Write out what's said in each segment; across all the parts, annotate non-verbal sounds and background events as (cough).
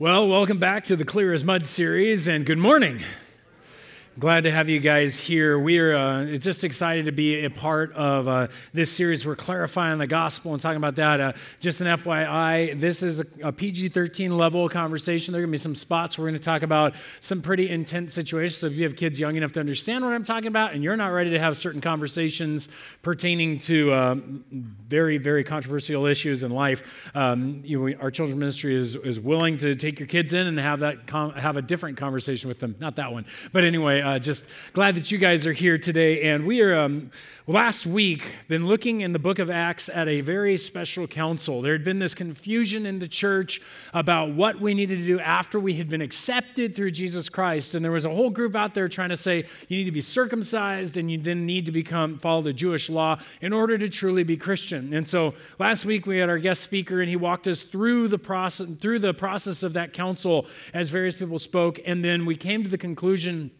Well, welcome back to the Clear as Mud series, and good morning. Glad to have you guys here. We are uh, just excited to be a part of uh, this series. We're clarifying the gospel and talking about that. Uh, just an FYI, this is a, a PG 13 level conversation. There are going to be some spots we're going to talk about some pretty intense situations. So if you have kids young enough to understand what I'm talking about and you're not ready to have certain conversations pertaining to um, very, very controversial issues in life, um, you know, our children's ministry is, is willing to take your kids in and have, that com- have a different conversation with them. Not that one. But anyway, uh, just glad that you guys are here today. And we are, um, last week, been looking in the book of Acts at a very special council. There had been this confusion in the church about what we needed to do after we had been accepted through Jesus Christ. And there was a whole group out there trying to say you need to be circumcised and you then need to become follow the Jewish law in order to truly be Christian. And so last week we had our guest speaker and he walked us through the process through the process of that council as various people spoke. And then we came to the conclusion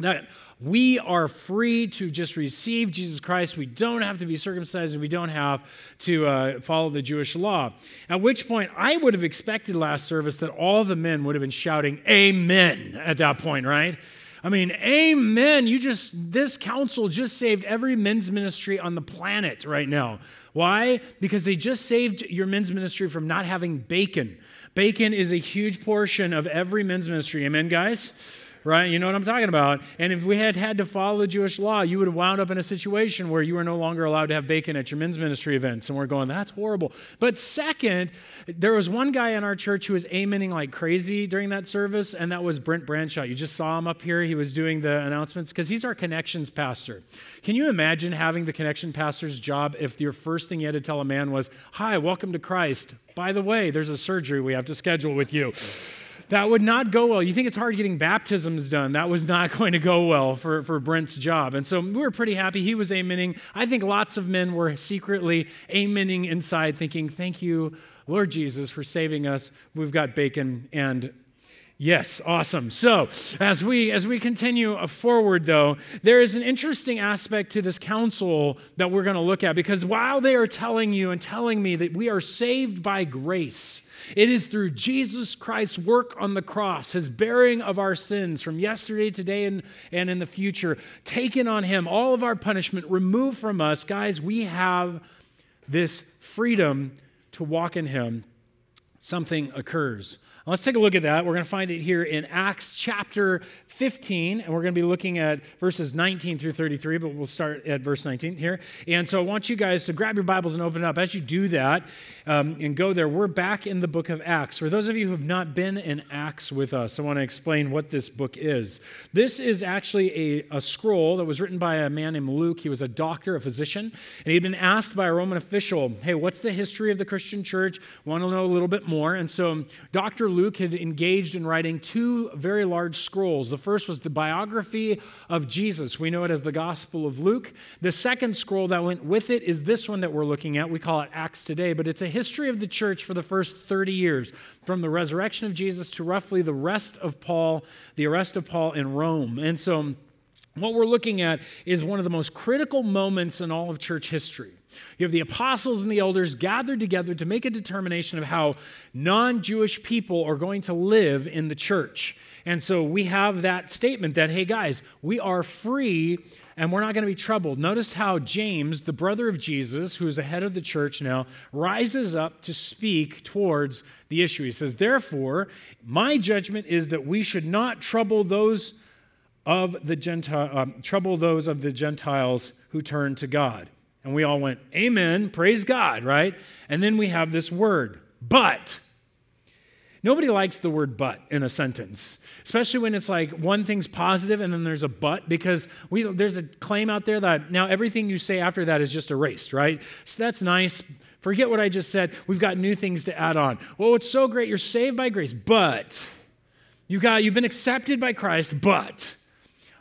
that we are free to just receive Jesus Christ. We don't have to be circumcised and we don't have to uh, follow the Jewish law. At which point, I would have expected last service that all the men would have been shouting, Amen, at that point, right? I mean, amen. You just, this council just saved every men's ministry on the planet right now. Why? Because they just saved your men's ministry from not having bacon. Bacon is a huge portion of every men's ministry. Amen, guys? Right? You know what I'm talking about. And if we had had to follow the Jewish law, you would have wound up in a situation where you were no longer allowed to have bacon at your men's ministry events. And we're going, that's horrible. But second, there was one guy in our church who was amening like crazy during that service, and that was Brent Bradshaw. You just saw him up here. He was doing the announcements because he's our connections pastor. Can you imagine having the connection pastor's job if your first thing you had to tell a man was, Hi, welcome to Christ. By the way, there's a surgery we have to schedule with you. That would not go well. You think it's hard getting baptisms done. That was not (laughs) going to go well for, for Brent's job. And so we were pretty happy. He was amening. I think lots of men were secretly amening inside, thinking, Thank you, Lord Jesus, for saving us. We've got bacon and Yes, awesome. So, as we as we continue uh, forward though, there is an interesting aspect to this council that we're going to look at because while they are telling you and telling me that we are saved by grace, it is through Jesus Christ's work on the cross, his bearing of our sins from yesterday, today, and, and in the future, taken on him, all of our punishment removed from us. Guys, we have this freedom to walk in him. Something occurs. Let's take a look at that. We're going to find it here in Acts chapter 15, and we're going to be looking at verses 19 through 33, but we'll start at verse 19 here. And so I want you guys to grab your Bibles and open it up. As you do that um, and go there, we're back in the book of Acts. For those of you who have not been in Acts with us, I want to explain what this book is. This is actually a, a scroll that was written by a man named Luke. He was a doctor, a physician, and he'd been asked by a Roman official, Hey, what's the history of the Christian church? Want to know a little bit more. And so Dr. Luke had engaged in writing two very large scrolls. The first was the biography of Jesus. We know it as the Gospel of Luke. The second scroll that went with it is this one that we're looking at. We call it Acts today, but it's a history of the church for the first 30 years, from the resurrection of Jesus to roughly the rest of Paul, the arrest of Paul in Rome. And so, what we're looking at is one of the most critical moments in all of church history. You have the apostles and the elders gathered together to make a determination of how non Jewish people are going to live in the church. And so we have that statement that, hey guys, we are free and we're not going to be troubled. Notice how James, the brother of Jesus, who's the head of the church now, rises up to speak towards the issue. He says, Therefore, my judgment is that we should not trouble those of the Gentile, um, trouble those of the Gentiles who turn to God. And we all went, Amen, praise God, right? And then we have this word, but. Nobody likes the word but in a sentence, especially when it's like one thing's positive and then there's a but, because we, there's a claim out there that now everything you say after that is just erased, right? So that's nice. Forget what I just said. We've got new things to add on. Well, it's so great. You're saved by grace, but you got, you've been accepted by Christ, but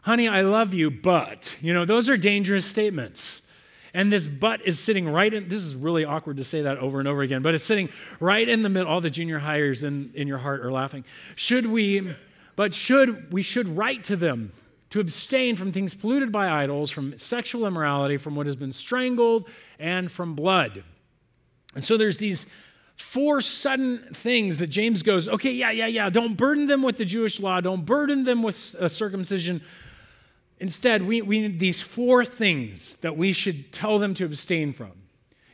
honey, I love you, but, you know, those are dangerous statements. And this butt is sitting right in, this is really awkward to say that over and over again, but it's sitting right in the middle. All the junior highers in, in your heart are laughing. Should we, but should, we should write to them to abstain from things polluted by idols, from sexual immorality, from what has been strangled, and from blood. And so there's these four sudden things that James goes, okay, yeah, yeah, yeah, don't burden them with the Jewish law, don't burden them with uh, circumcision. Instead, we, we need these four things that we should tell them to abstain from.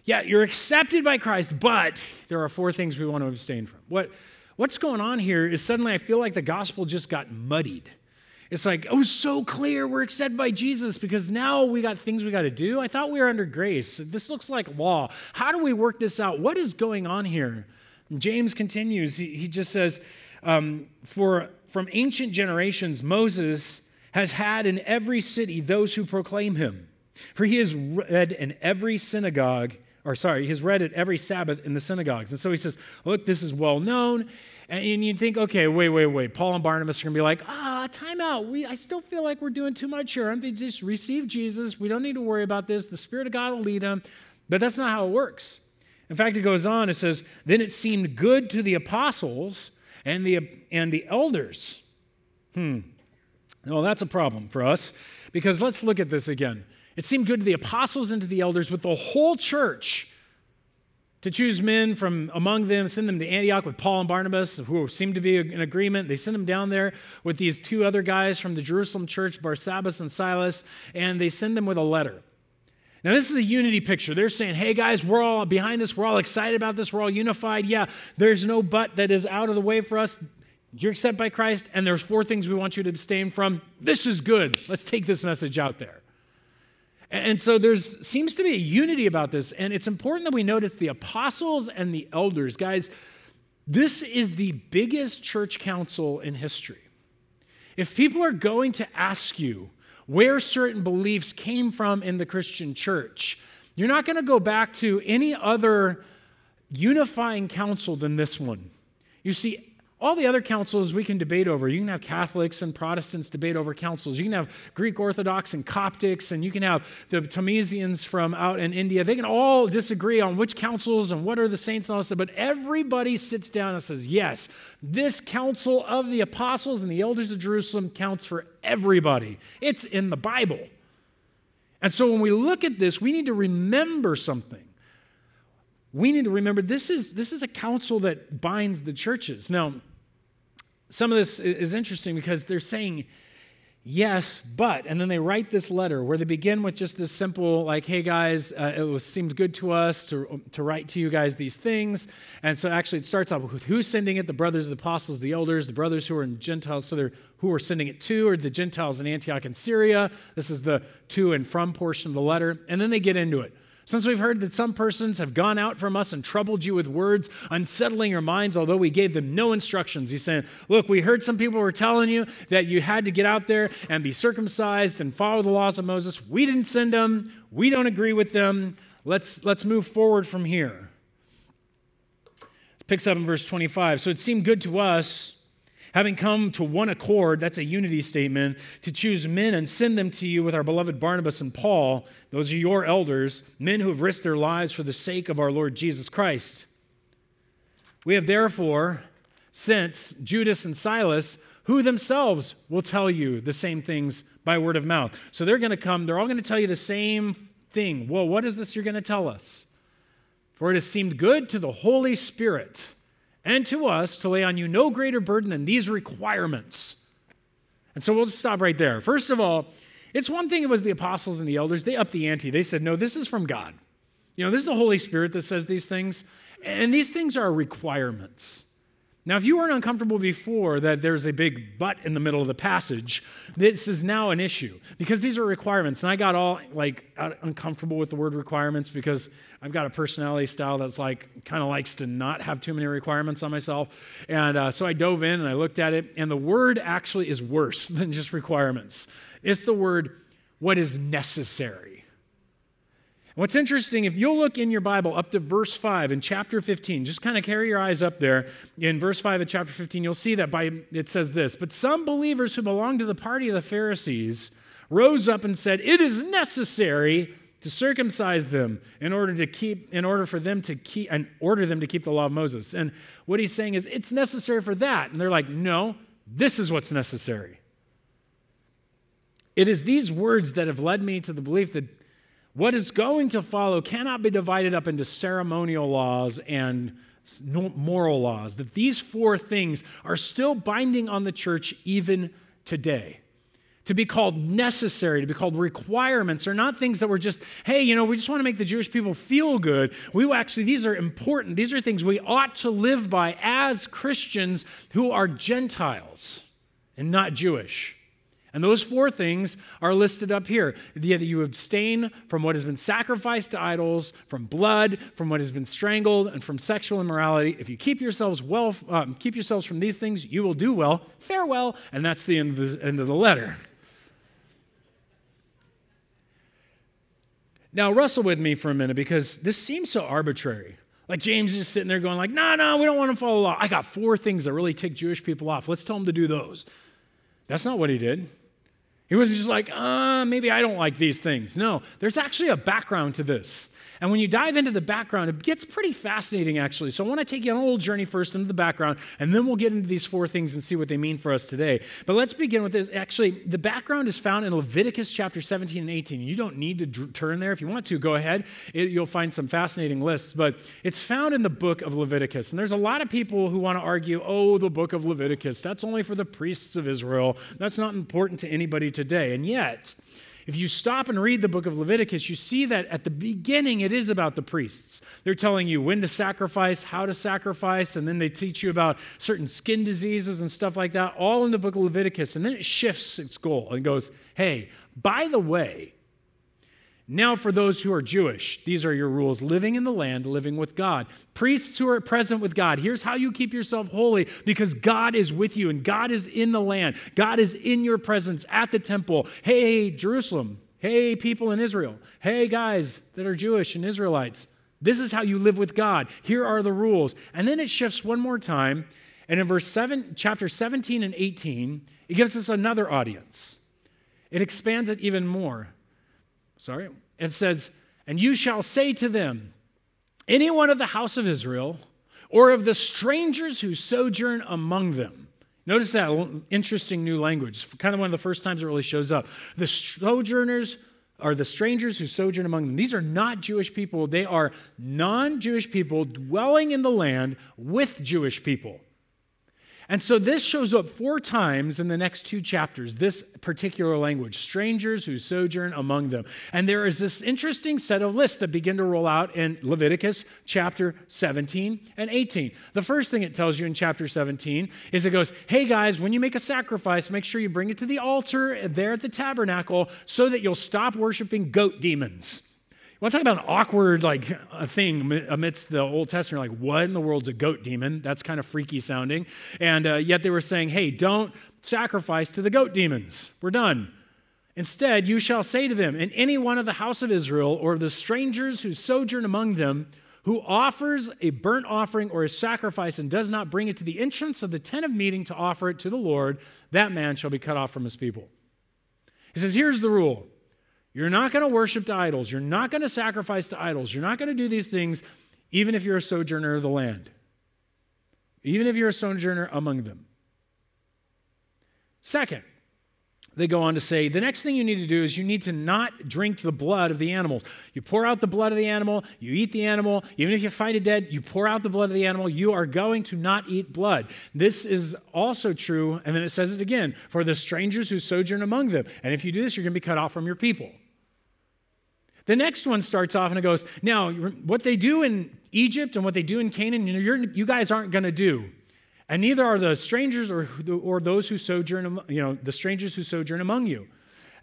Yeah, you're accepted by Christ, but there are four things we want to abstain from. What, what's going on here is suddenly I feel like the gospel just got muddied. It's like, oh, so clear. We're accepted by Jesus because now we got things we got to do. I thought we were under grace. This looks like law. How do we work this out? What is going on here? James continues. He, he just says, um, for from ancient generations, Moses has had in every city those who proclaim him. For he is read in every synagogue, or sorry, he's read at every Sabbath in the synagogues. And so he says, look, this is well known. And you think, okay, wait, wait, wait. Paul and Barnabas are going to be like, ah, time out. We, I still feel like we're doing too much here. Aren't they just receive Jesus? We don't need to worry about this. The Spirit of God will lead them. But that's not how it works. In fact, it goes on, it says, then it seemed good to the apostles and the, and the elders. Hmm. Well, that's a problem for us because let's look at this again. It seemed good to the apostles and to the elders with the whole church to choose men from among them, send them to Antioch with Paul and Barnabas, who seemed to be in agreement. They send them down there with these two other guys from the Jerusalem church, Barsabbas and Silas, and they send them with a letter. Now, this is a unity picture. They're saying, hey guys, we're all behind this. We're all excited about this. We're all unified. Yeah, there's no but that is out of the way for us. You're accepted by Christ, and there's four things we want you to abstain from. This is good. Let's take this message out there. And so there seems to be a unity about this. And it's important that we notice the apostles and the elders. Guys, this is the biggest church council in history. If people are going to ask you where certain beliefs came from in the Christian church, you're not going to go back to any other unifying council than this one. You see, all the other councils we can debate over. You can have Catholics and Protestants debate over councils. You can have Greek Orthodox and Coptics, and you can have the Thomisans from out in India. They can all disagree on which councils and what are the saints and all this stuff, but everybody sits down and says, yes, this council of the apostles and the elders of Jerusalem counts for everybody. It's in the Bible. And so when we look at this, we need to remember something we need to remember this is this is a council that binds the churches now some of this is interesting because they're saying yes, but, and then they write this letter where they begin with just this simple, like, hey guys, uh, it was, seemed good to us to, to write to you guys these things. And so actually it starts off with who's sending it the brothers, the apostles, the elders, the brothers who are in Gentiles. So they're who are sending it to, or the Gentiles in Antioch and Syria. This is the to and from portion of the letter. And then they get into it. Since we've heard that some persons have gone out from us and troubled you with words, unsettling your minds, although we gave them no instructions. He's saying, Look, we heard some people were telling you that you had to get out there and be circumcised and follow the laws of Moses. We didn't send them. We don't agree with them. Let's, let's move forward from here. It picks up in verse 25. So it seemed good to us having come to one accord, that's a unity statement, to choose men and send them to you with our beloved Barnabas and Paul. Those are your elders, men who have risked their lives for the sake of our Lord Jesus Christ. We have therefore sent Judas and Silas, who themselves will tell you the same things by word of mouth. So they're going to come, they're all going to tell you the same thing. Well, what is this you're going to tell us? For it has seemed good to the Holy Spirit and to us to lay on you no greater burden than these requirements. And so we'll just stop right there. First of all, it's one thing it was the apostles and the elders, they upped the ante. They said, no, this is from God. You know, this is the Holy Spirit that says these things, and these things are requirements. Now, if you weren't uncomfortable before that there's a big but in the middle of the passage, this is now an issue because these are requirements. And I got all like uncomfortable with the word requirements because I've got a personality style that's like kind of likes to not have too many requirements on myself. And uh, so I dove in and I looked at it, and the word actually is worse (laughs) than just requirements. It's the word what is necessary. What's interesting, if you'll look in your Bible up to verse 5 in chapter 15, just kind of carry your eyes up there. In verse 5 of chapter 15, you'll see that by it says this But some believers who belonged to the party of the Pharisees rose up and said, It is necessary to circumcise them in order to keep in order for them to keep and order them to keep the law of Moses. And what he's saying is it's necessary for that. And they're like, "No, this is what's necessary." It is these words that have led me to the belief that what is going to follow cannot be divided up into ceremonial laws and moral laws, that these four things are still binding on the church even today. To be called necessary, to be called requirements, are not things that were just, hey, you know, we just want to make the Jewish people feel good. We actually, these are important. These are things we ought to live by as Christians who are Gentiles and not Jewish. And those four things are listed up here. That you abstain from what has been sacrificed to idols, from blood, from what has been strangled, and from sexual immorality. If you keep yourselves well, um, keep yourselves from these things, you will do well. Farewell. And that's the end of the, end of the letter. Now, wrestle with me for a minute because this seems so arbitrary. Like James is sitting there going like, no, no, we don't want to follow law. I got four things that really tick Jewish people off. Let's tell them to do those. That's not what he did. He wasn't just like, uh, maybe I don't like these things. No, there's actually a background to this. And when you dive into the background, it gets pretty fascinating, actually. So I want to take you on a little journey first into the background, and then we'll get into these four things and see what they mean for us today. But let's begin with this. Actually, the background is found in Leviticus chapter 17 and 18. You don't need to d- turn there. If you want to, go ahead. It, you'll find some fascinating lists. But it's found in the book of Leviticus. And there's a lot of people who want to argue, oh, the book of Leviticus, that's only for the priests of Israel. That's not important to anybody today. And yet, if you stop and read the book of Leviticus, you see that at the beginning it is about the priests. They're telling you when to sacrifice, how to sacrifice, and then they teach you about certain skin diseases and stuff like that, all in the book of Leviticus. And then it shifts its goal and goes, hey, by the way, now, for those who are Jewish, these are your rules living in the land, living with God. Priests who are present with God, here's how you keep yourself holy because God is with you and God is in the land. God is in your presence at the temple. Hey, Jerusalem. Hey, people in Israel. Hey, guys that are Jewish and Israelites. This is how you live with God. Here are the rules. And then it shifts one more time. And in verse 7, chapter 17 and 18, it gives us another audience. It expands it even more sorry, it says, And you shall say to them, Anyone of the house of Israel, or of the strangers who sojourn among them. Notice that interesting new language, kind of one of the first times it really shows up. The sojourners are the strangers who sojourn among them. These are not Jewish people, they are non Jewish people dwelling in the land with Jewish people. And so this shows up four times in the next two chapters, this particular language strangers who sojourn among them. And there is this interesting set of lists that begin to roll out in Leviticus chapter 17 and 18. The first thing it tells you in chapter 17 is it goes, Hey guys, when you make a sacrifice, make sure you bring it to the altar there at the tabernacle so that you'll stop worshiping goat demons. Want to talk about an awkward like a thing amidst the Old Testament? Like, what in the world's a goat demon? That's kind of freaky sounding. And uh, yet they were saying, hey, don't sacrifice to the goat demons. We're done. Instead, you shall say to them, in any one of the house of Israel or the strangers who sojourn among them, who offers a burnt offering or a sacrifice and does not bring it to the entrance of the tent of meeting to offer it to the Lord, that man shall be cut off from his people. He says, here's the rule you're not going to worship to idols. You're not going to sacrifice to idols. You're not going to do these things, even if you're a sojourner of the land, even if you're a sojourner among them. Second, they go on to say the next thing you need to do is you need to not drink the blood of the animals. You pour out the blood of the animal, you eat the animal, even if you find it dead, you pour out the blood of the animal. You are going to not eat blood. This is also true, and then it says it again for the strangers who sojourn among them. And if you do this, you're going to be cut off from your people. The next one starts off and it goes, Now, what they do in Egypt and what they do in Canaan, you guys aren't going to do. And neither are the strangers or, or those who sojourn, you know, the strangers who sojourn among you.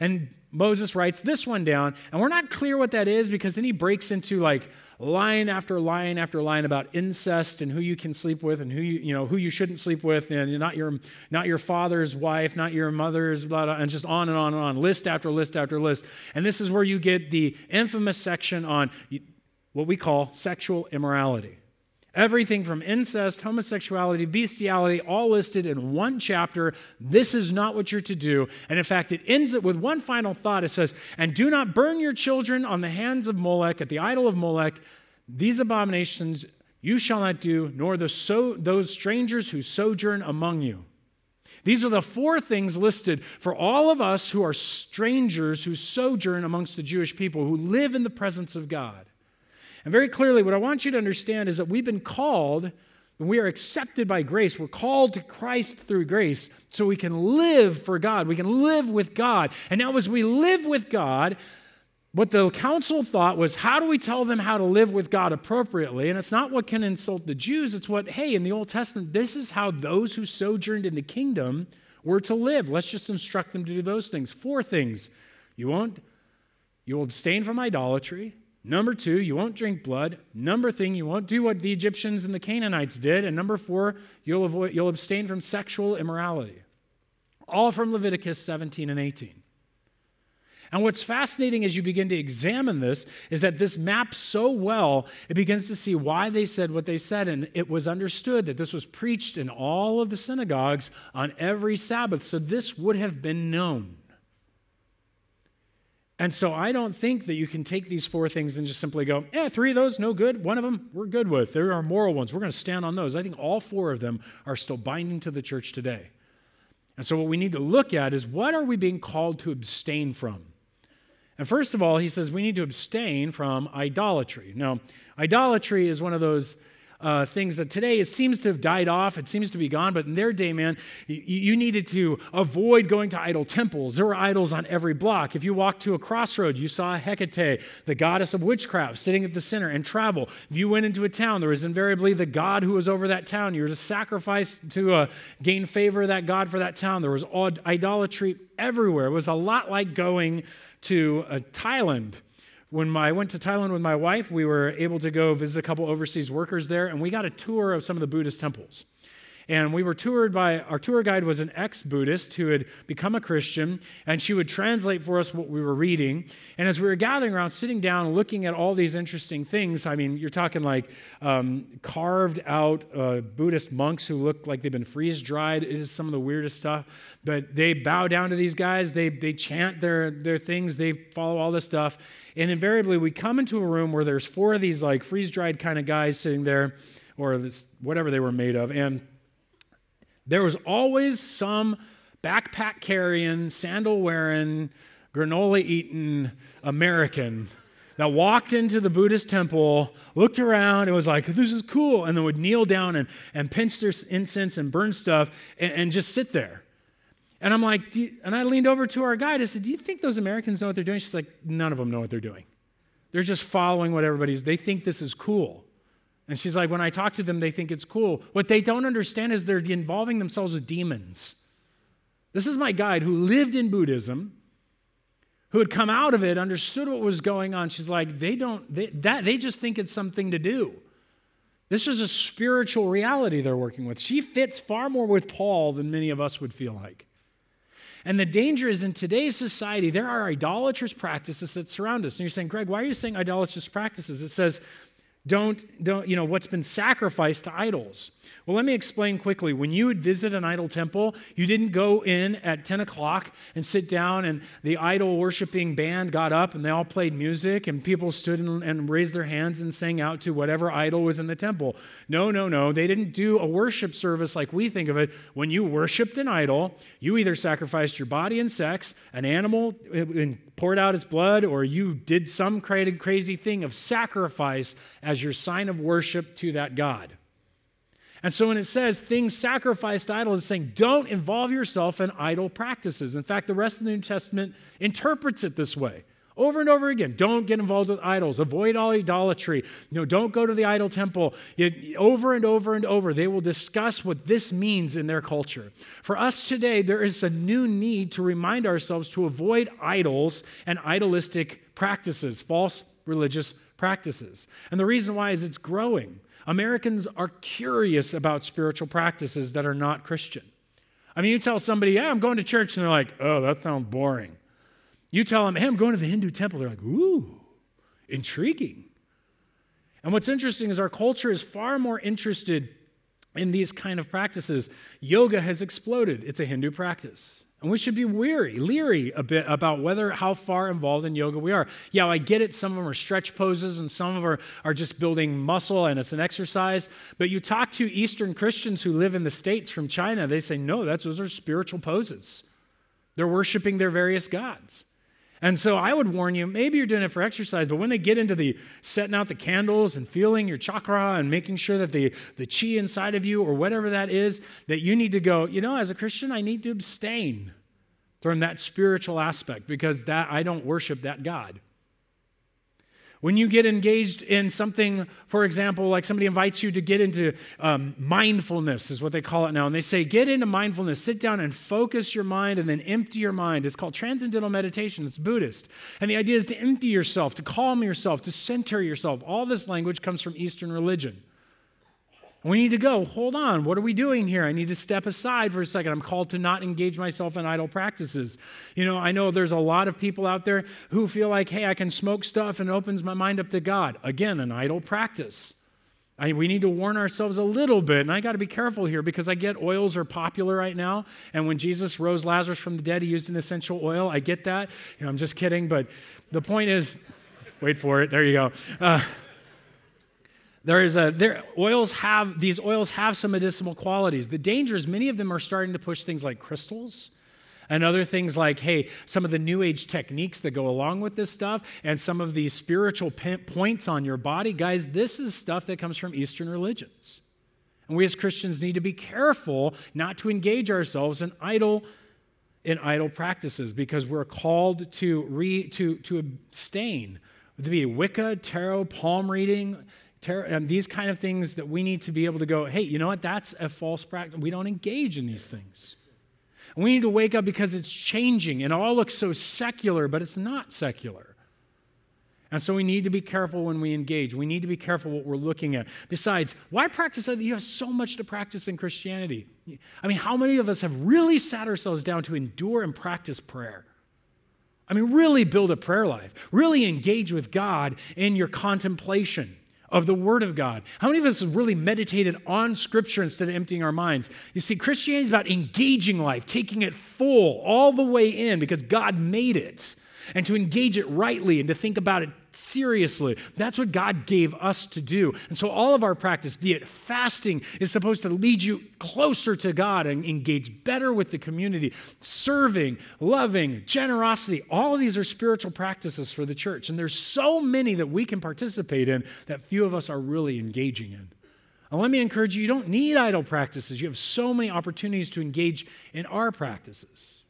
And Moses writes this one down, and we're not clear what that is because then he breaks into like line after line after line about incest and who you can sleep with and who you, you know, who you shouldn't sleep with, and not your, not your father's wife, not your mother's, blah, blah, and just on and on and on, list after list after list. And this is where you get the infamous section on what we call sexual immorality. Everything from incest, homosexuality, bestiality, all listed in one chapter. This is not what you're to do. And in fact, it ends it with one final thought. It says, And do not burn your children on the hands of Molech, at the idol of Molech. These abominations you shall not do, nor the so, those strangers who sojourn among you. These are the four things listed for all of us who are strangers who sojourn amongst the Jewish people, who live in the presence of God. And very clearly, what I want you to understand is that we've been called when we are accepted by grace, we're called to Christ through grace so we can live for God. We can live with God. And now, as we live with God, what the council thought was how do we tell them how to live with God appropriately? And it's not what can insult the Jews, it's what, hey, in the Old Testament, this is how those who sojourned in the kingdom were to live. Let's just instruct them to do those things. Four things. You won't, you'll abstain from idolatry. Number two, you won't drink blood. Number thing, you won't do what the Egyptians and the Canaanites did. And number four, you'll, avoid, you'll abstain from sexual immorality. All from Leviticus 17 and 18. And what's fascinating as you begin to examine this is that this maps so well, it begins to see why they said what they said. And it was understood that this was preached in all of the synagogues on every Sabbath. So this would have been known. And so I don't think that you can take these four things and just simply go, yeah, three of those, no good. One of them, we're good with. There are moral ones. We're going to stand on those. I think all four of them are still binding to the church today. And so what we need to look at is what are we being called to abstain from? And first of all, he says we need to abstain from idolatry. Now, idolatry is one of those uh, things that today it seems to have died off, it seems to be gone, but in their day, man, you, you needed to avoid going to idol temples. There were idols on every block. If you walked to a crossroad, you saw Hecate, the goddess of witchcraft, sitting at the center and travel. If you went into a town, there was invariably the god who was over that town. You were to sacrifice to uh, gain favor of that god for that town. There was idolatry everywhere. It was a lot like going to uh, Thailand when my, I went to Thailand with my wife, we were able to go visit a couple overseas workers there, and we got a tour of some of the Buddhist temples. And we were toured by, our tour guide was an ex Buddhist who had become a Christian, and she would translate for us what we were reading. And as we were gathering around, sitting down, looking at all these interesting things, I mean, you're talking like um, carved out uh, Buddhist monks who look like they've been freeze dried. It is some of the weirdest stuff. But they bow down to these guys, they, they chant their, their things, they follow all this stuff. And invariably, we come into a room where there's four of these like freeze dried kind of guys sitting there, or this, whatever they were made of. And there was always some backpack carrying, sandal wearing, granola eating American that walked into the Buddhist temple, looked around, and was like, this is cool, and then would kneel down and, and pinch their incense and burn stuff and, and just sit there. And I'm like, and I leaned over to our guide. I said, Do you think those Americans know what they're doing? She's like, None of them know what they're doing. They're just following what everybody's, they think this is cool. And she's like, when I talk to them, they think it's cool. What they don't understand is they're involving themselves with demons. This is my guide who lived in Buddhism, who had come out of it, understood what was going on. She's like, they don't, they, that, they just think it's something to do. This is a spiritual reality they're working with. She fits far more with Paul than many of us would feel like. And the danger is in today's society, there are idolatrous practices that surround us. And you're saying, Greg, why are you saying idolatrous practices? It says, don't, don't, you know, what's been sacrificed to idols. Well, let me explain quickly. When you would visit an idol temple, you didn't go in at 10 o'clock and sit down, and the idol worshiping band got up and they all played music, and people stood and, raised their hands and sang out to whatever idol was in the temple. No, no, no. They didn't do a worship service like we think of it. When you worshiped an idol, you either sacrificed your body and sex, an animal, uh, and poured out its blood, or you did some crazy thing of sacrifice as your sign of worship to that God. And so when it says things sacrificed to idols, it's saying don't involve yourself in idol practices. In fact, the rest of the New Testament interprets it this way. Over and over again, don't get involved with idols. Avoid all idolatry. Know, don't go to the idol temple. over and over and over, they will discuss what this means in their culture. For us today, there is a new need to remind ourselves to avoid idols and idolistic practices, false religious practices. And the reason why is it's growing. Americans are curious about spiritual practices that are not Christian. I mean, you tell somebody, yeah, I'm going to church, and they're like, oh, that sounds boring. You tell them, hey, I'm going to the Hindu temple, they're like, ooh, intriguing. And what's interesting is our culture is far more interested in these kind of practices. Yoga has exploded, it's a Hindu practice. And we should be weary, leery a bit about whether how far involved in yoga we are. Yeah, I get it. Some of them are stretch poses and some of them are, are just building muscle and it's an exercise. But you talk to Eastern Christians who live in the States from China, they say, no, that's, those are spiritual poses. They're worshiping their various gods. And so I would warn you, maybe you're doing it for exercise, but when they get into the setting out the candles and feeling your chakra and making sure that the, the chi inside of you or whatever that is, that you need to go, you know, as a Christian, I need to abstain from that spiritual aspect because that I don't worship that God. When you get engaged in something, for example, like somebody invites you to get into um, mindfulness, is what they call it now, and they say, get into mindfulness, sit down and focus your mind and then empty your mind. It's called transcendental meditation, it's Buddhist. And the idea is to empty yourself, to calm yourself, to center yourself. All this language comes from Eastern religion. We need to go, hold on, what are we doing here? I need to step aside for a second. I'm called to not engage myself in idol practices. You know, I know there's a lot of people out there who feel like, hey, I can smoke stuff and opens my mind up to God. Again, an idol practice. I, we need to warn ourselves a little bit, and I got to be careful here because I get oils are popular right now. And when Jesus rose Lazarus from the dead, he used an essential oil. I get that. You know, I'm just kidding, but the point is, wait for it. There you go. Uh, there is a there oils have these oils have some medicinal qualities. The danger is many of them are starting to push things like crystals and other things like hey some of the new age techniques that go along with this stuff and some of these spiritual points on your body guys this is stuff that comes from eastern religions and we as christians need to be careful not to engage ourselves in idol in idol practices because we're called to re to to abstain to be wicca tarot palm reading ter- um, these kind of things that we need to be able to go, hey, you know what? That's a false practice. We don't engage in these things. And we need to wake up because it's changing it all looks so secular, but it's not secular. And so we need to be careful when we engage. We need to be careful what we're looking at. Besides, why practice that? You have so much to practice in Christianity. I mean, how many of us have really sat ourselves down to endure and practice prayer? I mean, really build a prayer life, really engage with God in your contemplation of the Word of God? How many of us have really meditated on Scripture instead of emptying our minds? You see, Christianity is about engaging life, taking it full, all the way in, because God made it and to engage it rightly and to think about it seriously. That's what God gave us to do. And so, all of our practice, be it fasting, is supposed to lead you closer to God and engage better with the community. Serving, loving, generosity, all of these are spiritual practices for the church. And there's so many that we can participate in that few of us are really engaging in. And let me encourage you, you don't need idol practices. You have so many opportunities to engage in our practices.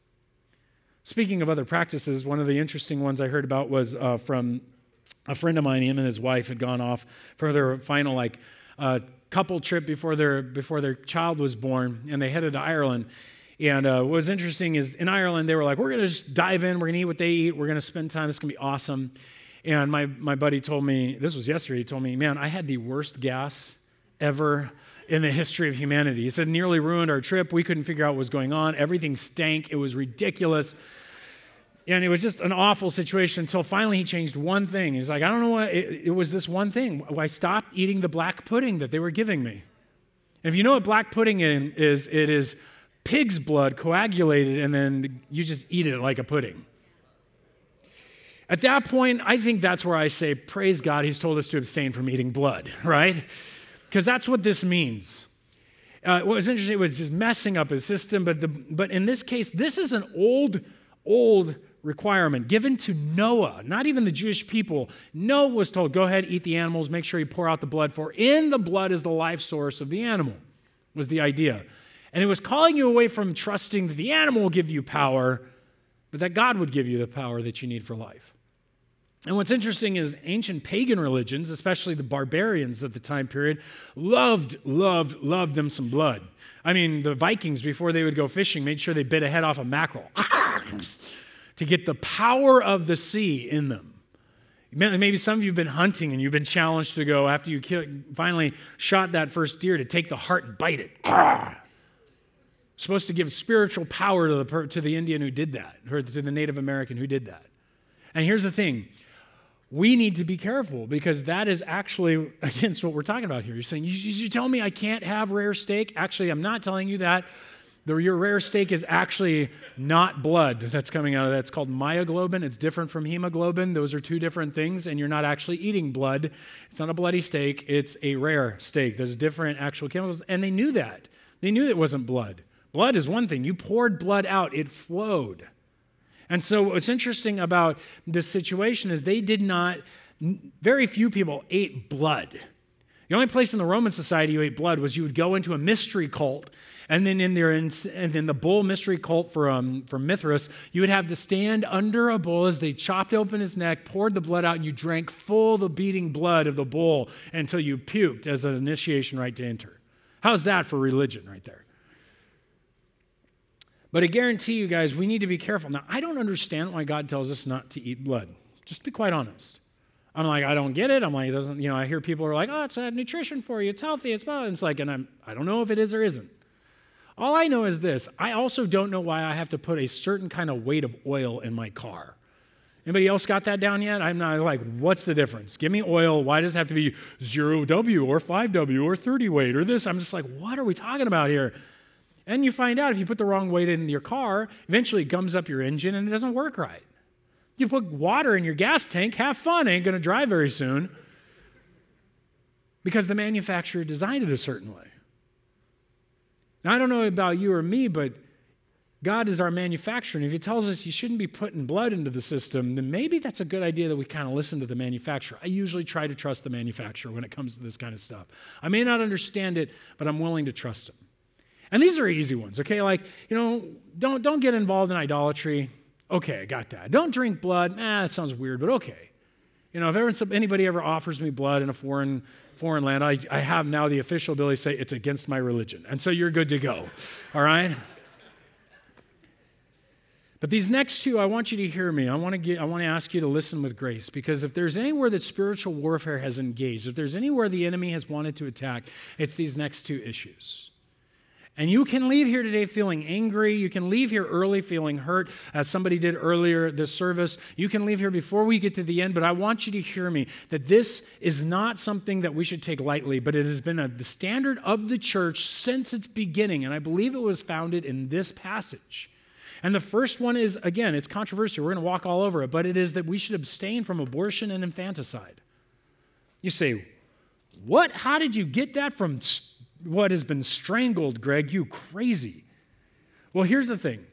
Speaking of other practices, one of the interesting ones I heard about was uh, from a friend of mine. Him and his wife had gone off for their final like uh, couple trip before their before their child was born, and they headed to Ireland. And uh, what was interesting is in Ireland, they were like, "We're going to just dive in. We're going to eat what they eat. We're going to spend time. This is going to be awesome." And my my buddy told me this was yesterday. He told me, "Man, I had the worst gas ever." in the history of humanity. He said, nearly ruined our trip. We couldn't figure out what was going on. Everything stank. It was ridiculous. And it was just an awful situation until finally he changed one thing. He's like, I don't know what, it, it was this one thing. I stopped eating the black pudding that they were giving me. And if you know what black pudding is, it is pig's blood coagulated, and then you just eat it like a pudding. At that point, I think that's where I say, Praise God, He's told us to abstain from eating blood, (laughs) right? because that's what this means. Uh, what was interesting was just messing up his system, but, the, but in this case, this is an old, old requirement given to Noah, not even the Jewish people. Noah was told, go ahead, eat the animals, make sure you pour out the blood, for in the blood is the life source of the animal, was the idea. And it was calling you away from trusting that the animal will give you power, but that God would give you the power that you need for life. And what's interesting is ancient pagan religions, especially the barbarians of the time period, loved, loved, loved them some blood. I mean, the Vikings, before they would go fishing, made sure they bit a head off a mackerel (laughs) to get the power of the sea in them. Maybe some of you have been hunting and you've been challenged to go after you kill, finally shot that first deer to take the heart and bite it. Supposed to give spiritual power to the, to the Indian who did that, or to the Native American who did that. And here's the thing we need to be careful because that is actually (laughs) against what we're talking about here. You're saying, you, you tell me I can't have rare steak? Actually, I'm not telling you that. The, your rare steak is actually not blood that's coming out of that. It's called myoglobin. It's different from hemoglobin. Those are two different things, and you're not actually eating blood. It's not a bloody steak, it's a rare steak. There's different actual chemicals, and they knew that. They knew it wasn't blood. Blood is one thing. You poured blood out, it flowed. And so, what's interesting about this situation is they did not, very few people ate blood. The only place in the Roman society you ate blood was you would go into a mystery cult. And then in and in the bull mystery cult for, um, for Mithras, you would have to stand under a bull as they chopped open his neck, poured the blood out, and you drank full the beating blood of the bull until you puked as an initiation rite to enter. How's that for religion right there? But I guarantee you guys, we need to be careful. Now, I don't understand why God tells us not to eat blood. Just be quite honest. I'm like, I don't get it. I'm like, it doesn't, you know, I hear people are like, oh, it's a nutrition for you. It's healthy. It's well. And it's like, and I'm, I don't know if it is or isn't. All I know is this. I also don't know why I have to put a certain kind of weight of oil in my car. Anybody else got that down yet? I'm not like, what's the difference? Give me oil. Why does it have to be 0W or 5W or 30 weight or this? I'm just like, what are we talking about here? And you find out if you put the wrong weight in your car, eventually it gums up your engine and it doesn't work right. You put water in your gas tank, have fun, ain't gonna drive very soon. Because the manufacturer designed it a certain way. Now, I don't know about you or me, but God is our manufacturer. And if He tells us you shouldn't be putting blood into the system, then maybe that's a good idea that we kind of listen to the manufacturer. I usually try to trust the manufacturer when it comes to this kind of stuff. I may not understand it, but I'm willing to trust him. And these are easy ones, okay? Like, you know, don't, don't get involved in idolatry. Okay, I got that. Don't drink blood. Nah, that sounds weird, but okay. You know, if ever, anybody ever offers me blood in a foreign, foreign land, I, I have now the official ability to say it's against my religion. And so you're good to go. All right? But these next two, I want you to hear me. I want to get, I want to ask you to listen with grace because if there's anywhere that spiritual warfare has engaged, if there's anywhere the enemy has wanted to attack, it's these next two issues. And you can leave here today feeling angry. You can leave here early feeling hurt, as somebody did earlier this service. You can leave here before we get to the end, but I want you to hear me that this is not something that we should take lightly, but it has been a, the standard of the church since its beginning. And I believe it was founded in this passage. And the first one is, again, it's controversial. We're going to walk all over it, but it is that we should abstain from abortion and infanticide. You say, what? How did you get that from what has been strangled, Greg, you crazy. Well, here's the thing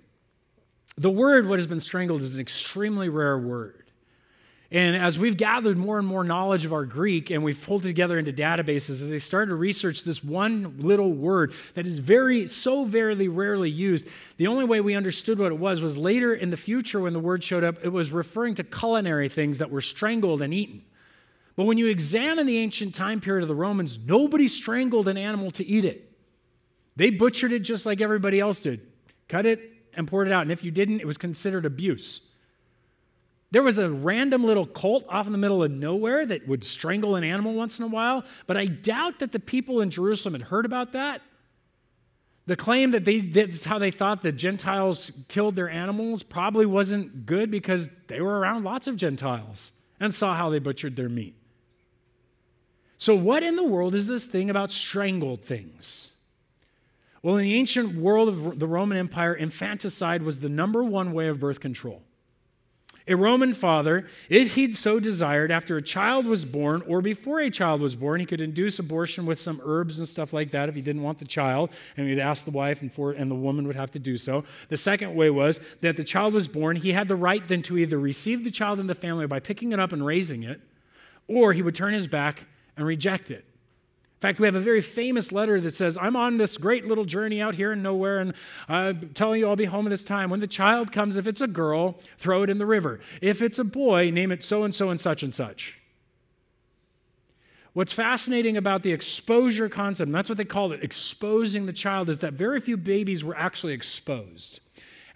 the word, what has been strangled, is an extremely rare word. And as we've gathered more and more knowledge of our Greek and we've pulled together into databases, as they started to research this one little word that is very, so very rarely used, the only way we understood what it was was later in the future when the word showed up, it was referring to culinary things that were strangled and eaten. But when you examine the ancient time period of the Romans, nobody strangled an animal to eat it. They butchered it just like everybody else did cut it and poured it out. And if you didn't, it was considered abuse. There was a random little cult off in the middle of nowhere that would strangle an animal once in a while, but I doubt that the people in Jerusalem had heard about that. The claim that they, that's how they thought the Gentiles killed their animals probably wasn't good because they were around lots of Gentiles and saw how they butchered their meat. So, what in the world is this thing about strangled things? Well, in the ancient world of the Roman Empire, infanticide was the number one way of birth control. A Roman father, if he'd so desired, after a child was born or before a child was born, he could induce abortion with some herbs and stuff like that if he didn't want the child, and he'd ask the wife, and, for, and the woman would have to do so. The second way was that the child was born, he had the right then to either receive the child in the family by picking it up and raising it, or he would turn his back and reject it. In fact, we have a very famous letter that says, I'm on this great little journey out here in nowhere, and I'm telling you I'll be home this time. When the child comes, if it's a girl, throw it in the river. If it's a boy, name it so and so and such and such. What's fascinating about the exposure concept, and that's what they called it, exposing the child, is that very few babies were actually exposed.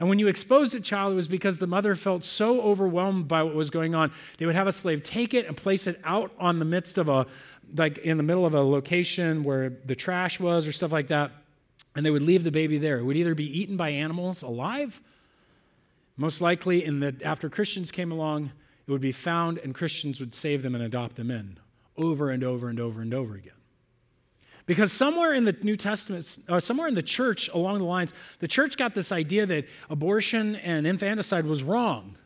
And when you exposed a child, it was because the mother felt so overwhelmed by what was going on. They would have a slave take it and place it out on the midst of a, like in the middle of a location where the trash was or stuff like that. And they would leave the baby there. It would either be eaten by animals alive, most likely in the, after Christians came along, it would be found and Christians would save them and adopt them in over and over and over and over again. Because somewhere in the New Testament, uh, somewhere in the church along the lines, the church got this idea that abortion and infanticide was wrong.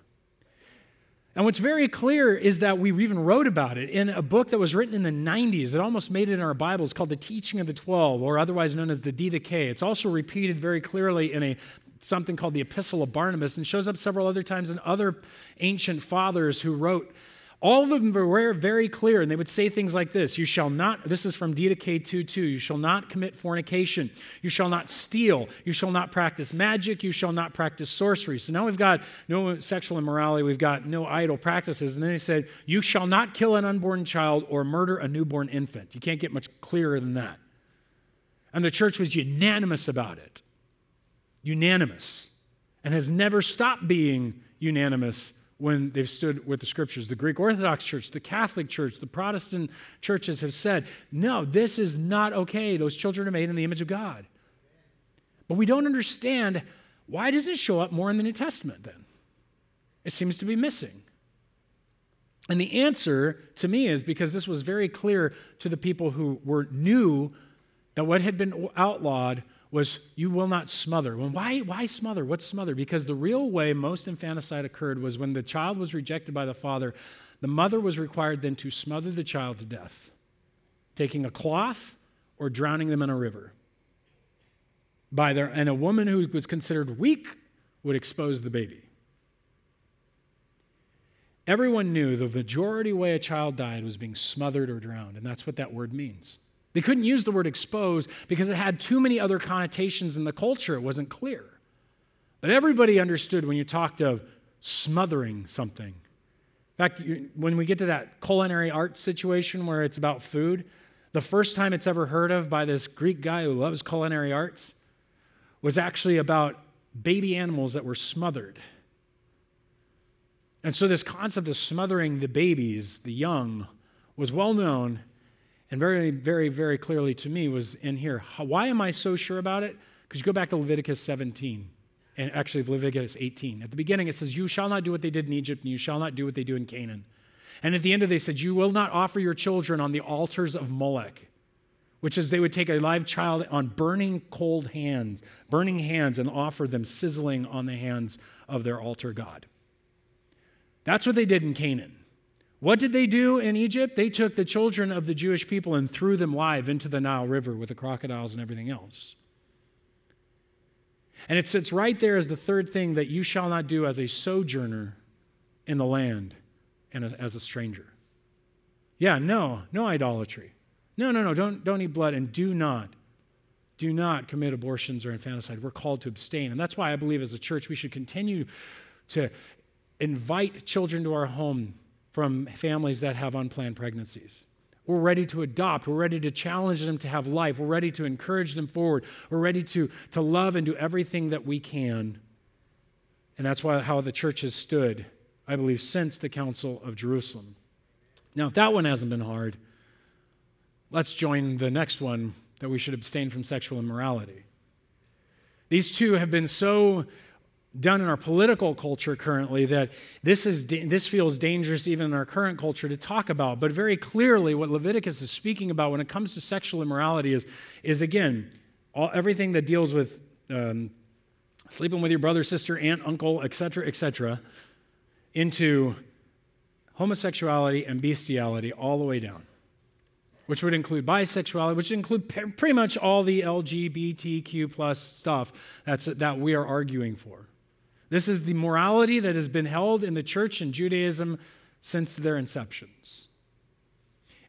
And what's very clear is that we even wrote about it in a book that was written in the 90s. It almost made it in our Bibles called The Teaching of the Twelve, or otherwise known as the Didache. It's also repeated very clearly in a something called the Epistle of Barnabas and shows up several other times in other ancient fathers who wrote all of them were very clear, and they would say things like this You shall not, this is from Didache 2 2, you shall not commit fornication, you shall not steal, you shall not practice magic, you shall not practice sorcery. So now we've got no sexual immorality, we've got no idol practices. And then he said, You shall not kill an unborn child or murder a newborn infant. You can't get much clearer than that. And the church was unanimous about it. Unanimous. And has never stopped being unanimous when they've stood with the scriptures. The Greek Orthodox Church, the Catholic Church, the Protestant churches have said, no, this is not okay. Those children are made in the image of God. But we don't understand why does it show up more in the New Testament then? It seems to be missing. And the answer to me is because this was very clear to the people who were new that what had been outlawed was you will not smother. Well, why, why smother? What's smother? Because the real way most infanticide occurred was when the child was rejected by the father, the mother was required then to smother the child to death, taking a cloth or drowning them in a river. By their, and a woman who was considered weak would expose the baby. Everyone knew the majority way a child died was being smothered or drowned, and that's what that word means. They couldn't use the word expose because it had too many other connotations in the culture. It wasn't clear. But everybody understood when you talked of smothering something. In fact, when we get to that culinary arts situation where it's about food, the first time it's ever heard of by this Greek guy who loves culinary arts was actually about baby animals that were smothered. And so, this concept of smothering the babies, the young, was well known and very, very, very clearly to me was in here. Why am I so sure about it? Because you go back to Leviticus 17, and actually Leviticus 18. At the beginning, it says, You shall not do what they did in Egypt, and you shall not do what they do in Canaan. And at the end of it, they said, You will not offer your children on the altars of Molech, which is they would take a live child on burning cold hands, burning hands, and offer them sizzling on the hands of their altar god. That's what they did in Canaan. What did they do in Egypt? They took the children of the Jewish people and threw them live into the Nile River with the crocodiles and everything else. And it sits right there as the third thing that you shall not do as a sojourner in the land and as a stranger. Yeah, no, no idolatry. No, no, no, don't, don't eat blood and do not, do not commit abortions or infanticide. We're called to abstain. And that's why I believe as a church we should continue to invite children to our home from families that have unplanned pregnancies. We're ready to adopt. We're ready to challenge them to have life. We're ready to encourage them forward. We're ready to, to love and do everything that we can. And that's why, how the church has stood, I believe, since the Council of Jerusalem. Now, if that one hasn't been hard, let's join the next one that we should abstain from sexual immorality. These two have been so done in our political culture currently that this, is, this feels dangerous even in our current culture to talk about. But very clearly, what Leviticus is speaking about when it comes to sexual immorality is, is again, all, everything that deals with um, sleeping with your brother, sister, aunt, uncle, etc., etc., into homosexuality and bestiality all the way down which would include bisexuality, which would include pretty much all the LGBTQ plus stuff that's, that we are arguing for. This is the morality that has been held in the church and Judaism since their inceptions.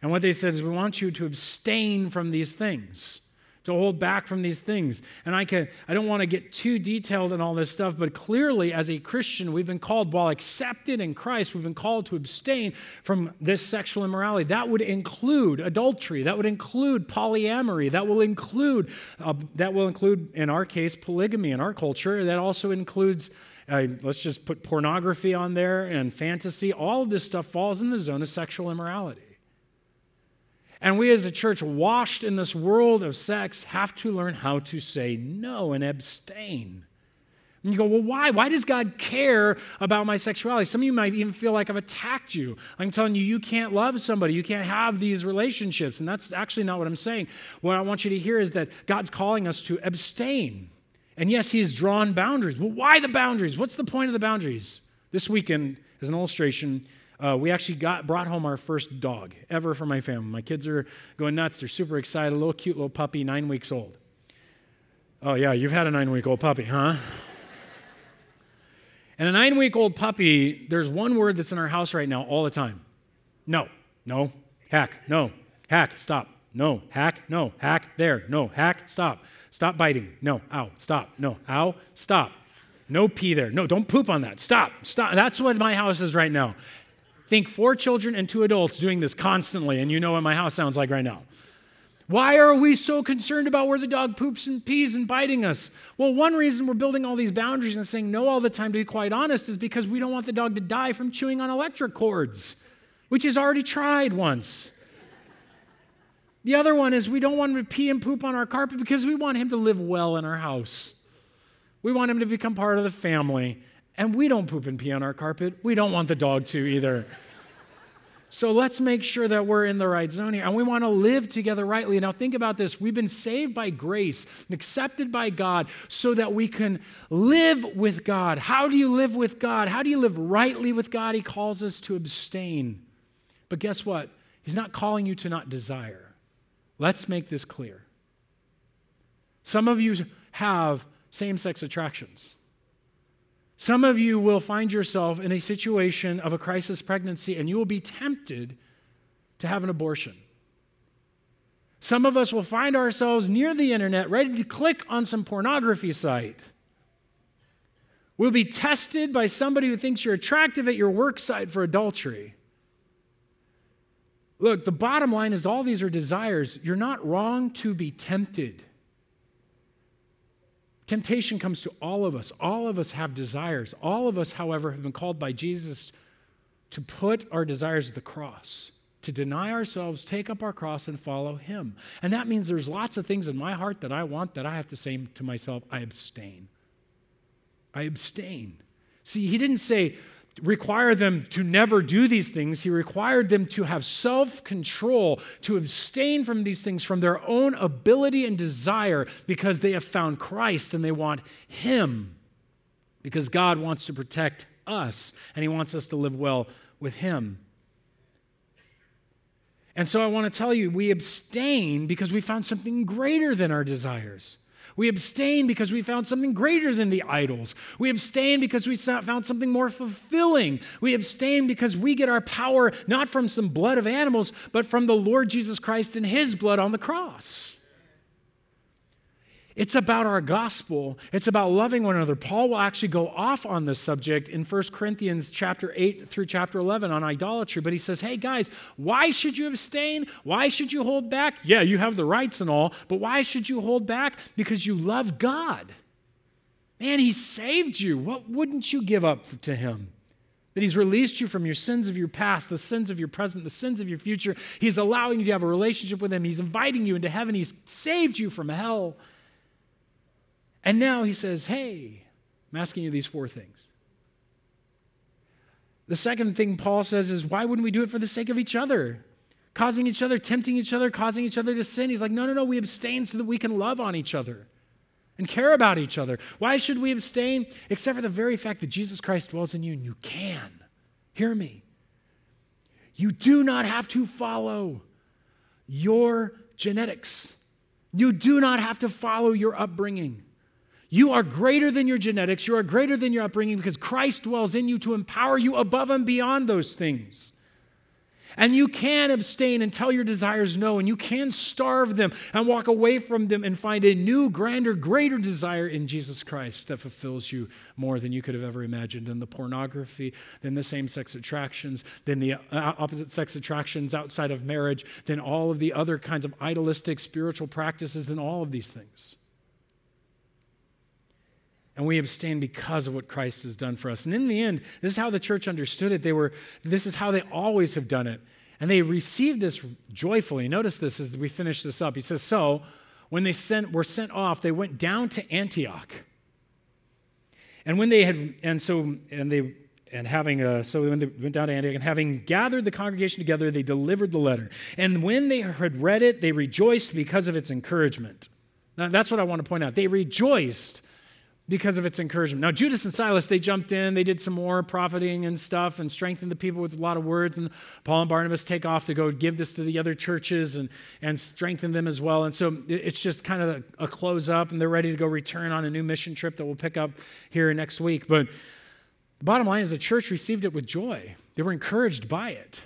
And what they said is, we want you to abstain from these things, to hold back from these things. And I, can, I don't want to get too detailed in all this stuff, but clearly, as a Christian, we've been called, while accepted in Christ, we've been called to abstain from this sexual immorality. That would include adultery, that would include polyamory, that will include, uh, that will include, in our case, polygamy in our culture, that also includes let's just put pornography on there and fantasy. All of this stuff falls in the zone of sexual immorality. And we as a church, washed in this world of sex, have to learn how to say no and abstain. And you go, well, why? Why does God care about my sexuality? Some of you might even feel like I've attacked you. I'm telling you, you can't love somebody. You can't have these relationships. And that's actually not what I'm saying. What I want you to hear is that God's calling us to abstain. And yes, he's drawn boundaries. Well, why the boundaries? What's the point of the boundaries? This weekend, as an illustration, uh, we actually got brought home our first dog ever for my family. My kids are going nuts. They're super excited. A little cute little puppy, nine weeks old. Oh, yeah, you've had a nine week old puppy, huh? (laughs) And a nine week old puppy, there's one word that's in our house right now all the time no, no, hack, no, hack, stop, no, hack, no, hack, there, no, hack, stop, stop biting, no, ow, stop, no, ow, stop, no pee there, no, don't poop on that, stop, stop. That's what my house is right now. Think four children and two adults doing this constantly, and you know what my house sounds like right now. Why are we so concerned about where the dog poops and pees and biting us? Well, one reason we're building all these boundaries and saying no all the time, to be quite honest, is because we don't want the dog to die from chewing on electric cords, which he's already tried once. The other one is we don't want him to pee and poop on our carpet because we want him to live well in our house. We want him to become part of the family. And we don't poop and pee on our carpet. We don't want the dog to either. So let's make sure that we're in the right zone here. And we want to live together rightly. Now, think about this. We've been saved by grace and accepted by God so that we can live with God. How do you live with God? How do you live rightly with God? He calls us to abstain. But guess what? He's not calling you to not desire. Let's make this clear. Some of you have same sex attractions. Some of you will find yourself in a situation of a crisis pregnancy and you will be tempted to have an abortion. Some of us will find ourselves near the internet ready to click on some pornography site. We'll be tested by somebody who thinks you're attractive at your work site for adultery. Look, the bottom line is all these are desires. You're not wrong to be tempted. Temptation comes to all of us. All of us have desires. All of us, however, have been called by Jesus to put our desires at the cross, to deny ourselves, take up our cross, and follow Him. And that means there's lots of things in my heart that I want that I have to say to myself, I abstain. I abstain. See, He didn't say, require them to never do these things. He required them to have self control, to abstain from these things from their own ability and desire because they have found Christ and they want Him. Because God wants to protect us and He wants us to live well with Him. And so I want to tell you, we abstain because we found something greater than our desires. We abstain because we found something greater than the idols. We abstain because we found something more fulfilling. We abstain because we get our power not from some blood of animals, but from the Lord Jesus Christ and his blood on the cross. It's about our gospel. It's about loving one another. Paul will actually go off on this subject in 1 Corinthians chapter 8 through chapter 11 on idolatry, but he says, "Hey guys, why should you abstain? Why should you hold back? Yeah, you have the rights and all, but why should you hold back? Because you love God. Man, he saved you. What wouldn't you give up to him?" That he's released you from your sins of your past, the sins of your present, the sins of your future. He's allowing you to have a relationship with him. He's inviting you into heaven. He's saved you from hell. And now he says, Hey, I'm asking you these four things. The second thing Paul says is, Why wouldn't we do it for the sake of each other? Causing each other, tempting each other, causing each other to sin. He's like, No, no, no, we abstain so that we can love on each other and care about each other. Why should we abstain? Except for the very fact that Jesus Christ dwells in you and you can. Hear me. You do not have to follow your genetics, you do not have to follow your upbringing. You are greater than your genetics. You are greater than your upbringing because Christ dwells in you to empower you above and beyond those things. And you can abstain and tell your desires no, and you can starve them and walk away from them and find a new, grander, greater desire in Jesus Christ that fulfills you more than you could have ever imagined than the pornography, than the same sex attractions, than the uh, opposite sex attractions outside of marriage, than all of the other kinds of idolistic spiritual practices, than all of these things. And we abstain because of what Christ has done for us. And in the end, this is how the church understood it. They were, this is how they always have done it. And they received this joyfully. Notice this as we finish this up. He says, So when they sent, were sent off, they went down to Antioch. And when they had, and so, and they, and having a, so when they went down to Antioch and having gathered the congregation together, they delivered the letter. And when they had read it, they rejoiced because of its encouragement. Now, that's what I want to point out. They rejoiced because of its encouragement. Now, Judas and Silas, they jumped in, they did some more profiting and stuff and strengthened the people with a lot of words. And Paul and Barnabas take off to go give this to the other churches and, and strengthen them as well. And so it's just kind of a, a close up, and they're ready to go return on a new mission trip that we'll pick up here next week. But The bottom line is the church received it with joy, they were encouraged by it.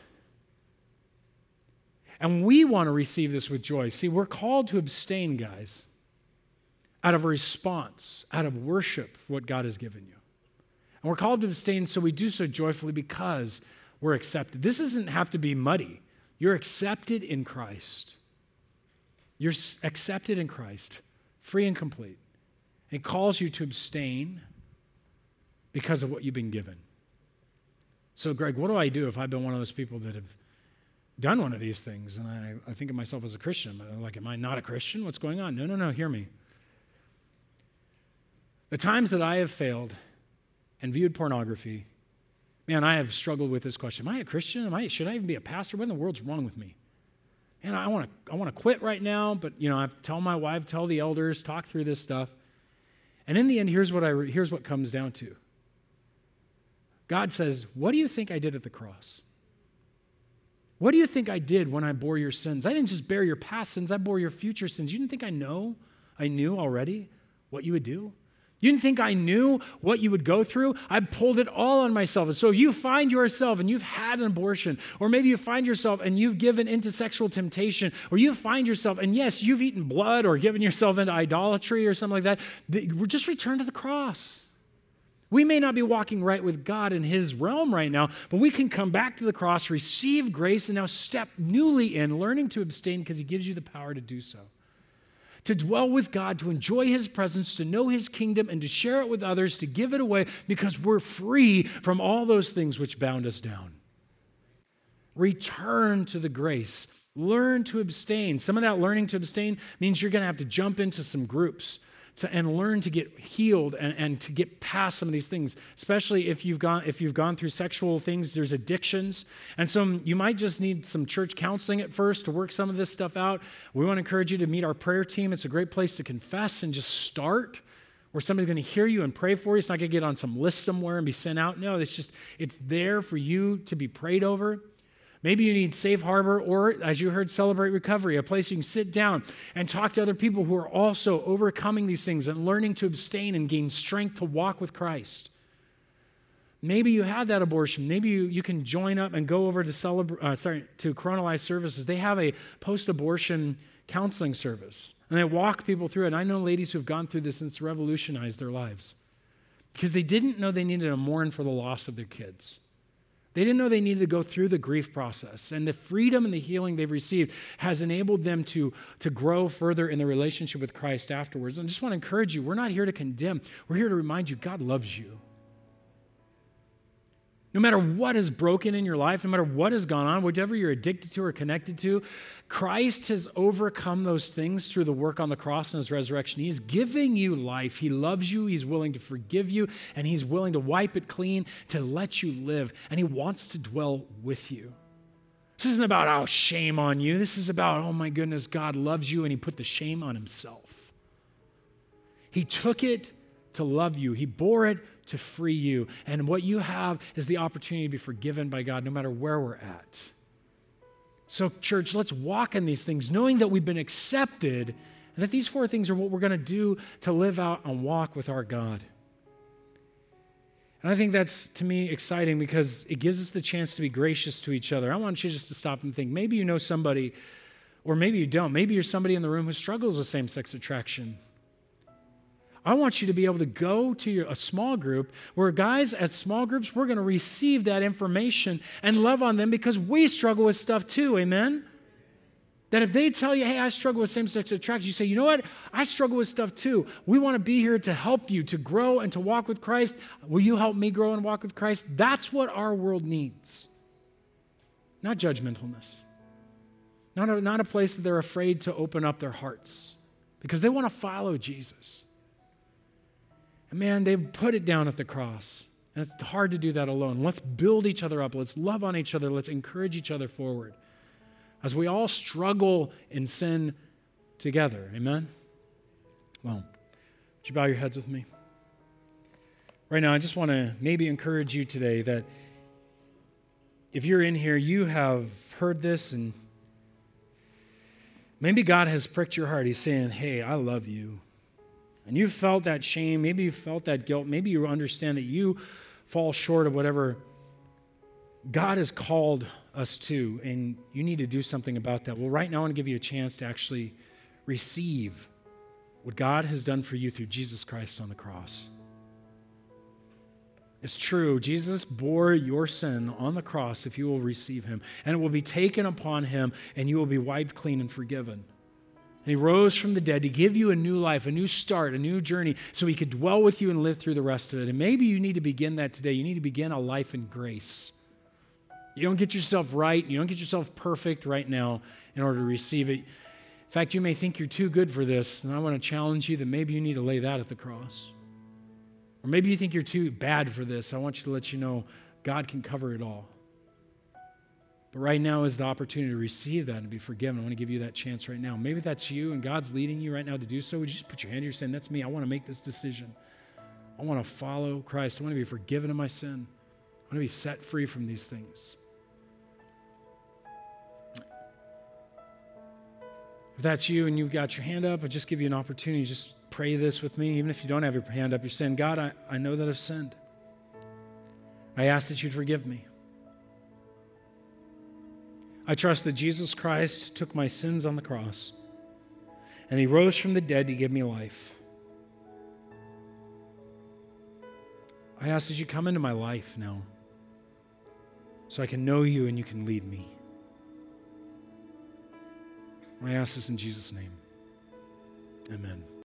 And we want to receive this with joy. See, we're called to abstain, guys, out of a response, out of worship for what God has given you. And we're called to abstain, so we do so joyfully because we're accepted. This doesn't have to be muddy. You're accepted in Christ. You're accepted in Christ, free and complete. It calls you to abstain because of what you've been given. So, Greg, what do I do if I've been one of those people that have done one of these things and I, I think of myself as a Christian? I'm like, am I not a Christian? What's going on? No, no, no, hear me. The times that I have failed and viewed pornography, man, I have struggled with this question. Am I a Christian? Am I, should I even be a pastor? What in the world's wrong with me? And I want to I want to quit right now, but you know, I tell my wife, tell the elders, talk through this stuff. And in the end, here's what I here's what comes down to. God says, "What do you think I did at the cross? What do you think I did when I bore your sins? I didn't just bear your past sins, I bore your future sins. You didn't think I know? I knew already what you would do? You didn't think I knew what you would go through? I pulled it all on myself. And so if you find yourself and you've had an abortion, or maybe you find yourself and you've given into sexual temptation, or you find yourself, and yes, you've eaten blood or given yourself into idolatry or something like that, just return to the cross. We may not be walking right with God in His realm right now, but we can come back to the cross, receive grace, and now step newly in, learning to abstain because He gives you the power to do so to dwell with God, to enjoy His presence, to know His kingdom, and to share it with others, to give it away because we're free from all those things which bound us down. Return to the grace. Learn to abstain. Some of that learning to abstain means you're going to have to jump into some groups to, and learn to get healed and, and to get past some of these things, especially if you've gone if you've gone through sexual things, there's addictions. And so you might just need some church counseling at first to work some of this stuff out. We want to encourage you to meet our prayer team. It's a great place to confess and just start where somebody's going to hear you and pray for you. It's not going to get on some list somewhere and be sent out. No, it's just, it's there for you to be prayed over. Maybe you need Safe Harbor, or as you heard, Celebrate Recovery, a place you can sit down and talk to other people who are also overcoming these things and learning to abstain and gain strength to walk with Christ. Maybe you had that abortion. Maybe you, you can join up and go over to celebrate, uh, sorry, to Corona Life Services. They have a post-abortion counseling service, and they walk people through it. And I know ladies who've gone through this and it's revolutionized their lives because they didn't know they needed to mourn for the loss of their kids. They didn't know they needed to go through the grief process. And the freedom and the healing they've received has enabled them to, to grow further in their relationship with Christ afterwards. And I just want to encourage you we're not here to condemn, we're here to remind you God loves you. No matter what is broken in your life, no matter what has gone on, whatever you're addicted to or connected to, Christ has overcome those things through the work on the cross and his resurrection. He's giving you life. He loves you. He's willing to forgive you, and he's willing to wipe it clean to let you live. And he wants to dwell with you. This isn't about, oh, shame on you. This is about, oh my goodness, God loves you, and he put the shame on himself. He took it to love you, he bore it to free you. And what you have is the opportunity to be forgiven by God no matter where we're at. So, church, let's walk in these things, knowing that we've been accepted and that these four things are what we're going to do to live out and walk with our God. And I think that's, to me, exciting because it gives us the chance to be gracious to each other. I want you just to stop and think maybe you know somebody, or maybe you don't. Maybe you're somebody in the room who struggles with same sex attraction. I want you to be able to go to your, a small group where, guys, as small groups, we're going to receive that information and love on them because we struggle with stuff too. Amen? That if they tell you, hey, I struggle with same sex attraction, you say, you know what? I struggle with stuff too. We want to be here to help you to grow and to walk with Christ. Will you help me grow and walk with Christ? That's what our world needs. Not judgmentalness, not a, not a place that they're afraid to open up their hearts because they want to follow Jesus. And man, they put it down at the cross. And it's hard to do that alone. Let's build each other up. Let's love on each other. Let's encourage each other forward as we all struggle in sin together. Amen? Well, would you bow your heads with me? Right now, I just want to maybe encourage you today that if you're in here, you have heard this and maybe God has pricked your heart. He's saying, Hey, I love you and you felt that shame, maybe you felt that guilt, maybe you understand that you fall short of whatever God has called us to, and you need to do something about that. Well, right now, I want to give you a chance to actually receive what God has done for you through Jesus Christ on the cross. It's true. Jesus bore your sin on the cross if you will receive him, and it will be taken upon him, and you will be wiped clean and forgiven. And he rose from the dead to give you a new life, a new start, a new journey, so he could dwell with you and live through the rest of it. And maybe you need to begin that today. You need to begin a life in grace. You don't get yourself right, you don't get yourself perfect right now in order to receive it. In fact, you may think you're too good for this, and I want to challenge you that maybe you need to lay that at the cross. Or maybe you think you're too bad for this. I want you to let you know God can cover it all. But right now is the opportunity to receive that and be forgiven. I want to give you that chance right now. Maybe that's you and God's leading you right now to do so. Would you just put your hand here saying, That's me. I want to make this decision. I want to follow Christ. I want to be forgiven of my sin. I want to be set free from these things. If that's you and you've got your hand up, I'll just give you an opportunity. Just pray this with me. Even if you don't have your hand up, you're saying, God, I, I know that I've sinned. I ask that you'd forgive me. I trust that Jesus Christ took my sins on the cross and he rose from the dead to give me life. I ask that you come into my life now so I can know you and you can lead me. I ask this in Jesus' name. Amen.